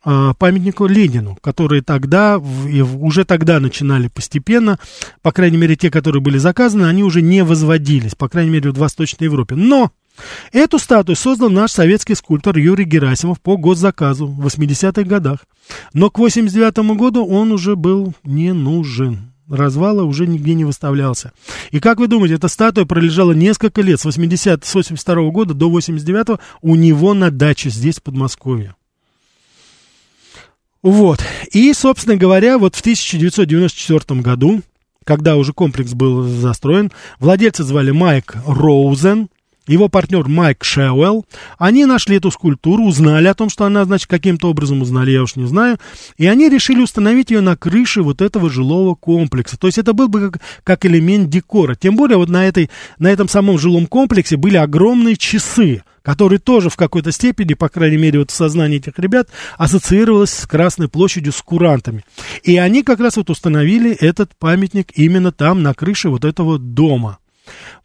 памятнику Ленину, которые тогда, уже тогда начинали постепенно, по крайней мере, те, которые были заказаны, они уже не возводились, по крайней мере, в Восточной Европе. Но эту статую создал наш советский скульптор Юрий Герасимов по госзаказу в 80-х годах. Но к 89 году он уже был не нужен. Развала уже нигде не выставлялся. И как вы думаете, эта статуя пролежала несколько лет, с, 80, с 82 года до 89 у него на даче здесь, в Подмосковье. Вот. И, собственно говоря, вот в 1994 году, когда уже комплекс был застроен, владельца звали Майк Роузен, его партнер Майк Шеуэлл, они нашли эту скульптуру, узнали о том, что она, значит, каким-то образом узнали, я уж не знаю, и они решили установить ее на крыше вот этого жилого комплекса. То есть это был бы как, как элемент декора. Тем более вот на, этой, на этом самом жилом комплексе были огромные часы, которые тоже в какой-то степени, по крайней мере, вот в сознании этих ребят, ассоциировалось с Красной площадью, с курантами. И они как раз вот установили этот памятник именно там, на крыше вот этого дома.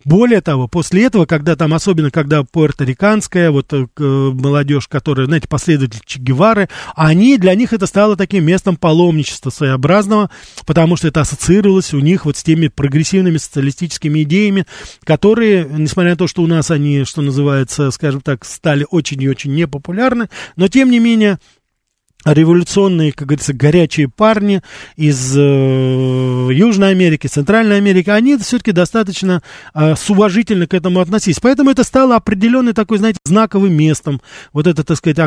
Более того, после этого, когда там, особенно когда пуэрториканская, вот э, молодежь, которая, знаете, последователи Че Гевары, они, для них это стало таким местом паломничества своеобразного, потому что это ассоциировалось у них вот с теми прогрессивными социалистическими идеями, которые, несмотря на то, что у нас они, что называется, скажем так, стали очень и очень непопулярны, но тем не менее революционные, как говорится, горячие парни из э, Южной Америки, Центральной Америки, они все-таки достаточно э, с уважительно к этому относились. Поэтому это стало определенный такой, знаете, знаковым местом. Вот это, так сказать,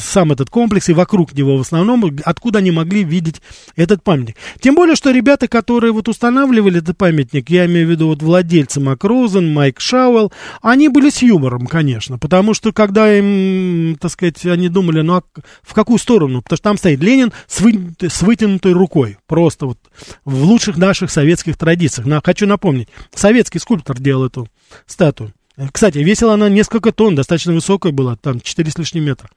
сам этот комплекс и вокруг него в основном, откуда они могли видеть этот памятник. Тем более, что ребята, которые вот устанавливали этот памятник, я имею в виду вот владельцы Макрозен, Майк Шауэлл, они были с юмором, конечно, потому что когда им, так сказать, они думали, ну а в какую сторону? Потому что там стоит Ленин с, вы, с вытянутой рукой. Просто вот в лучших наших советских традициях. На, хочу напомнить, советский скульптор делал эту статую. Кстати, весила она несколько тонн, достаточно высокая была, там 4 с лишним метра.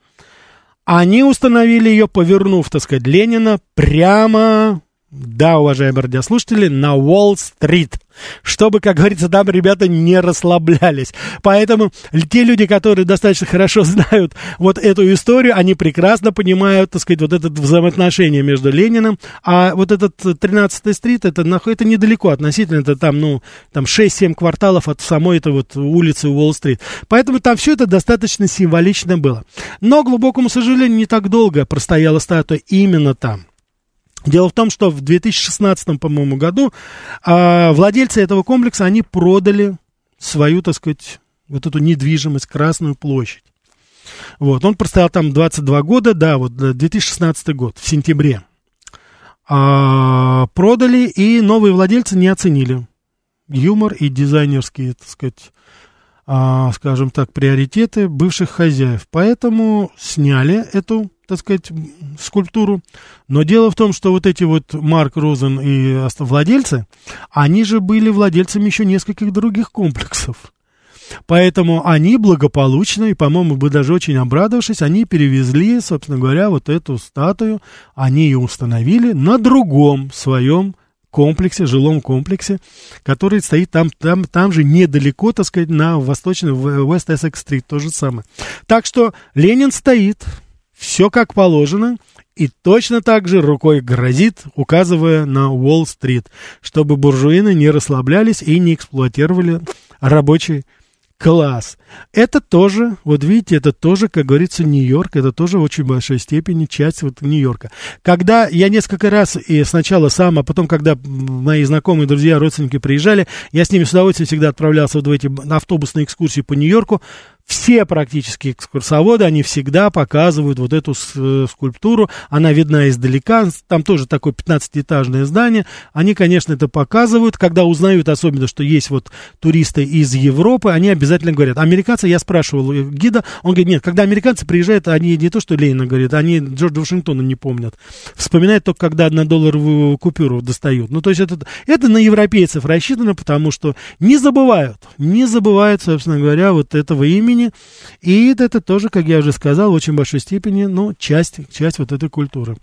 Они установили ее, повернув, так сказать, Ленина прямо Да, уважаемые радиослушатели, на Уолл-стрит. Чтобы, как говорится, там ребята не расслаблялись. Поэтому те люди, которые достаточно хорошо знают вот эту историю, они прекрасно понимают, так сказать, вот это взаимоотношение между Лениным, а вот этот 13-й стрит, это, это недалеко относительно, это там, ну, там 6-7 кварталов от самой этой вот улицы Уолл-стрит. Поэтому там все это достаточно символично было. Но, к глубокому сожалению, не так долго простояла статуя именно там. Дело в том, что в 2016, по-моему, году а, владельцы этого комплекса, они продали свою, так сказать, вот эту недвижимость, Красную площадь. Вот, он простоял там 22 года, да, вот 2016 год, в сентябре. А, продали, и новые владельцы не оценили юмор и дизайнерские, так сказать, скажем так, приоритеты бывших хозяев. Поэтому сняли эту так сказать, скульптуру. Но дело в том, что вот эти вот Марк Розен и владельцы, они же были владельцами еще нескольких других комплексов. Поэтому они благополучно, и, по-моему, бы даже очень обрадовавшись, они перевезли, собственно говоря, вот эту статую, они ее установили на другом своем комплексе, жилом комплексе, который стоит там, там, там же недалеко, так сказать, на восточной, в West Essex Street, то же самое. Так что Ленин стоит, все как положено, и точно так же рукой грозит, указывая на Уолл-стрит, чтобы буржуины не расслаблялись и не эксплуатировали рабочий класс. Это тоже, вот видите, это тоже, как говорится, Нью-Йорк, это тоже в очень большой степени часть вот Нью-Йорка. Когда я несколько раз, и сначала сам, а потом, когда мои знакомые, друзья, родственники приезжали, я с ними с удовольствием всегда отправлялся вот в эти автобусные экскурсии по Нью-Йорку, все практически экскурсоводы, они всегда показывают вот эту э, скульптуру, она видна издалека, там тоже такое 15-этажное здание, они, конечно, это показывают, когда узнают особенно, что есть вот туристы из Европы, они обязательно говорят, американцы, я спрашивал гида, он говорит, нет, когда американцы приезжают, они не то, что Ленина говорит, они Джорджа Вашингтона не помнят, вспоминают только, когда однодолларовую купюру достают, ну, то есть это, это на европейцев рассчитано, потому что не забывают, не забывают, собственно говоря, вот этого имени, времени. И это тоже, как я уже сказал, в очень большой степени, ну, часть, часть вот этой культуры.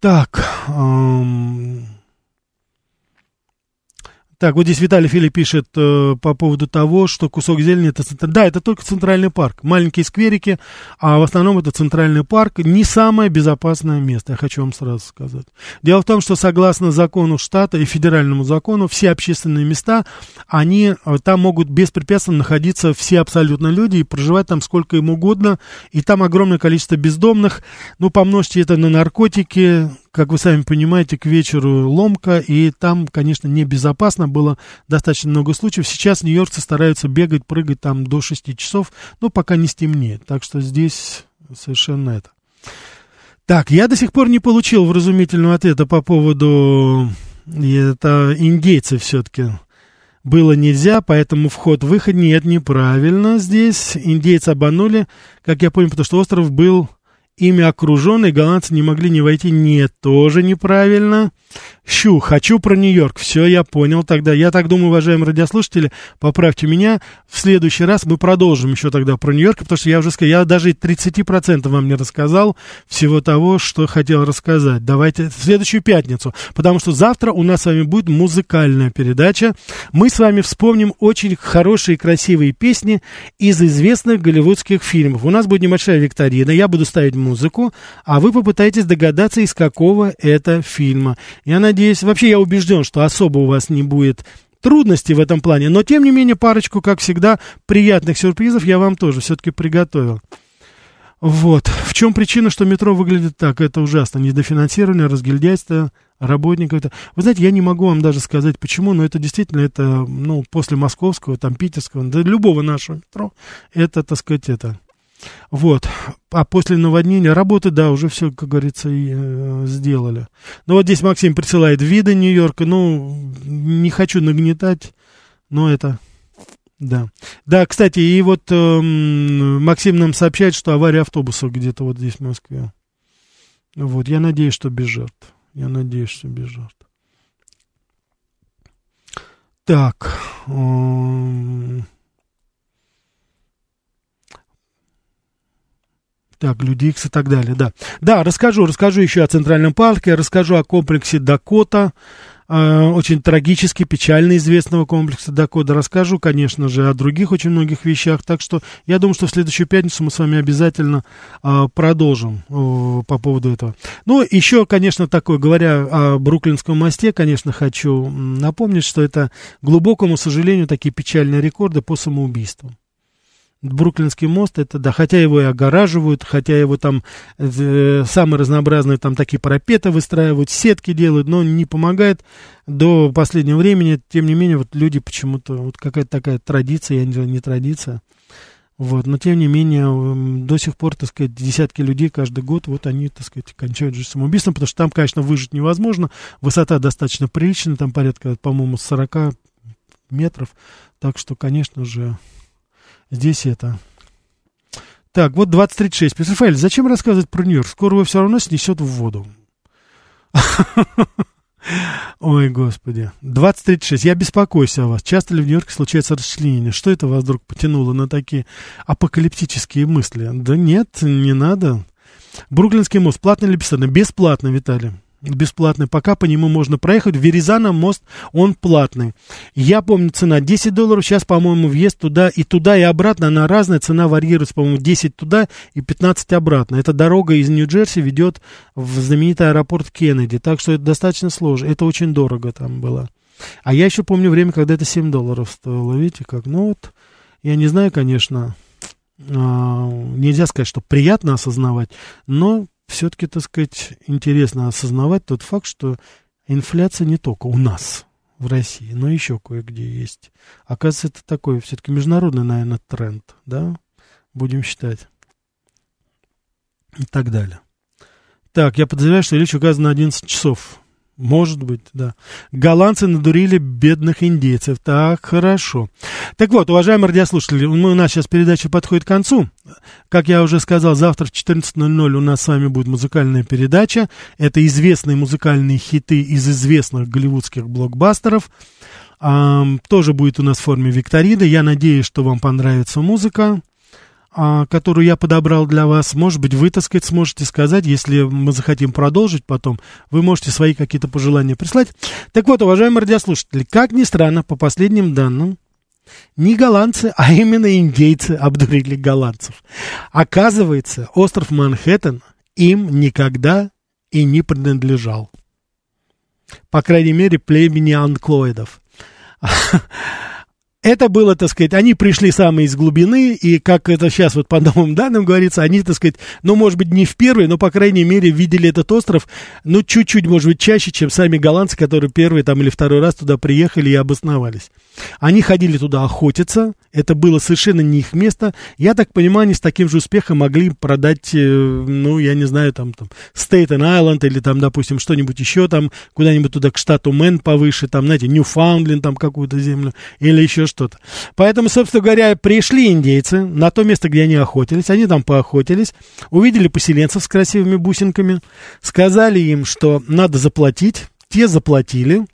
Так, эм, так, вот здесь Виталий Филипп пишет э, по поводу того, что кусок зелени это центр... Да, это только центральный парк. Маленькие скверики, а в основном это центральный парк. Не самое безопасное место, я хочу вам сразу сказать. Дело в том, что согласно закону штата и федеральному закону, все общественные места, они э, там могут беспрепятственно находиться все абсолютно люди и проживать там сколько им угодно. И там огромное количество бездомных. Ну, помножьте это на наркотики, как вы сами понимаете, к вечеру ломка, и там, конечно, небезопасно, было достаточно много случаев. Сейчас нью-йоркцы стараются бегать, прыгать там до 6 часов, но пока не стемнеет, так что здесь совершенно это. Так, я до сих пор не получил вразумительного ответа по поводу это индейцы все-таки было нельзя, поэтому вход-выход нет, неправильно здесь. Индейцы обманули, как я понял, потому что остров был ими окруженный, голландцы не могли не войти. Нет, тоже неправильно. Щу, хочу про Нью-Йорк. Все, я понял тогда. Я так думаю, уважаемые радиослушатели, поправьте меня. В следующий раз мы продолжим еще тогда про Нью-Йорк, потому что я уже сказал, я даже 30% вам не рассказал всего того, что хотел рассказать. Давайте в следующую пятницу, потому что завтра у нас с вами будет музыкальная передача. Мы с вами вспомним очень хорошие, красивые песни из известных голливудских фильмов. У нас будет небольшая викторина, я буду ставить музыку, а вы попытаетесь догадаться, из какого это фильма. Я надеюсь, вообще я убежден, что особо у вас не будет трудностей в этом плане, но тем не менее парочку, как всегда, приятных сюрпризов я вам тоже все-таки приготовил. Вот. В чем причина, что метро выглядит так? Это ужасно. Недофинансирование, разгильдяйство работников. Это... Вы знаете, я не могу вам даже сказать, почему, но это действительно, это, ну, после московского, там, питерского, да, любого нашего метро, это, так сказать, это вот. А после наводнения работы, да, уже все, как говорится, и, э, сделали. Ну вот здесь Максим присылает виды Нью-Йорка. Ну, не хочу нагнетать, но это... Да. Да, кстати, и вот э, Максим нам сообщает, что авария автобуса где-то вот здесь в Москве. Вот, я надеюсь, что без жертв. Я надеюсь, что без жертв. Так. Э, Так, Люди Икс и так далее, да. Да, расскажу, расскажу еще о Центральном парке, расскажу о комплексе Дакота, э, очень трагически, печально известного комплекса Дакота. Расскажу, конечно же, о других очень многих вещах. Так что я думаю, что в следующую пятницу мы с вами обязательно э, продолжим э, по поводу этого. Ну, еще, конечно, такое, говоря о Бруклинском мосте, конечно, хочу напомнить, что это, глубокому сожалению, такие печальные рекорды по самоубийствам. Бруклинский мост, это да, хотя его и огораживают, хотя его там э, самые разнообразные там такие парапеты выстраивают, сетки делают, но не помогает. До последнего времени. Тем не менее, вот люди почему-то, вот какая-то такая традиция, я не знаю, не традиция, вот, но тем не менее, до сих пор, так сказать, десятки людей каждый год, вот они, так сказать, кончают жизнь самоубийством, потому что там, конечно, выжить невозможно, высота достаточно приличная, там порядка, по-моему, 40 метров, так что, конечно же, Здесь это. Так, вот 2036. Рафаэль, зачем рассказывать про Нью-Йорк? Скоро его все равно снесет в воду. Ой, господи. 2036. Я беспокоюсь о вас. Часто ли в Нью-Йорке случается расчленение? Что это вас вдруг потянуло на такие апокалиптические мысли? Да нет, не надо. Бруклинский мост. Платно или бесплатно? Бесплатно, Виталий бесплатный, пока по нему можно проехать. В Веризана мост, он платный. Я помню, цена 10 долларов, сейчас, по-моему, въезд туда и туда, и обратно, она разная, цена варьируется, по-моему, 10 туда и 15 обратно. Эта дорога из Нью-Джерси ведет в знаменитый аэропорт Кеннеди, так что это достаточно сложно, это очень дорого там было. А я еще помню время, когда это 7 долларов стоило, видите как, ну вот, я не знаю, конечно, а, нельзя сказать, что приятно осознавать, но все-таки, так сказать, интересно осознавать тот факт, что инфляция не только у нас, в России, но еще кое-где есть. Оказывается, это такой все-таки международный, наверное, тренд, да, будем считать. И так далее. Так, я подозреваю, что речь указана на 11 часов. Может быть, да. Голландцы надурили бедных индейцев. Так, хорошо. Так вот, уважаемые радиослушатели, у нас сейчас передача подходит к концу. Как я уже сказал, завтра в 14.00 у нас с вами будет музыкальная передача. Это известные музыкальные хиты из известных голливудских блокбастеров. Um, тоже будет у нас в форме викторины. Я надеюсь, что вам понравится музыка а, которую я подобрал для вас. Может быть, вы, так сказать, сможете сказать, если мы захотим продолжить потом, вы можете свои какие-то пожелания прислать. Так вот, уважаемые радиослушатели, как ни странно, по последним данным, не голландцы, а именно индейцы обдурили голландцев. Оказывается, остров Манхэттен им никогда и не принадлежал. По крайней мере, племени анклоидов. это было, так сказать, они пришли самые из глубины, и как это сейчас вот по новым данным говорится, они, так сказать, ну, может быть, не в первый, но, по крайней мере, видели этот остров, ну, чуть-чуть, может быть, чаще, чем сами голландцы, которые первый там или второй раз туда приехали и обосновались. Они ходили туда охотиться, это было совершенно не их место. Я так понимаю, они с таким же успехом могли продать, э, ну, я не знаю, там, там, Стейтен Айленд или там, допустим, что-нибудь еще там, куда-нибудь туда к штату Мэн повыше, там, знаете, Ньюфаундленд, там, какую-то землю, или еще что-то. Поэтому, собственно говоря, пришли индейцы на то место, где они охотились, они там поохотились, увидели поселенцев с красивыми бусинками, сказали им, что надо заплатить, те заплатили,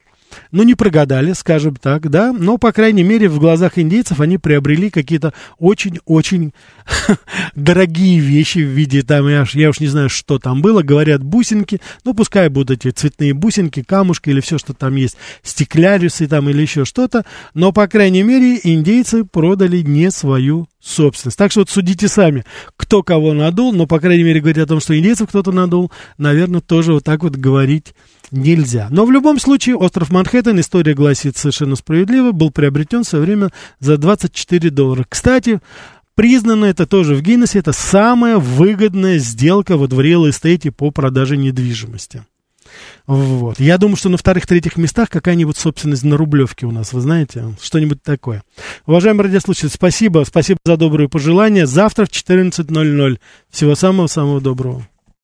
ну, не прогадали, скажем так, да, но, по крайней мере, в глазах индейцев они приобрели какие-то очень-очень дорогие вещи в виде, там, я, я уж не знаю, что там было, говорят, бусинки, ну, пускай будут эти цветные бусинки, камушки или все, что там есть, стеклярисы там или еще что-то, но, по крайней мере, индейцы продали не свою собственность. Так что вот судите сами, кто кого надул, но, по крайней мере, говорить о том, что индейцев кто-то надул, наверное, тоже вот так вот говорить нельзя. Но в любом случае, остров Манхэттен, история гласит совершенно справедливо, был приобретен в свое время за 24 доллара. Кстати, признано это тоже в Гиннессе, это самая выгодная сделка вот в реал эстейте по продаже недвижимости. Вот. Я думаю, что на вторых-третьих местах какая-нибудь собственность на Рублевке у нас, вы знаете, что-нибудь такое. Уважаемые радиослушатели, спасибо, спасибо за добрые пожелания. Завтра в 14.00. Всего самого-самого доброго.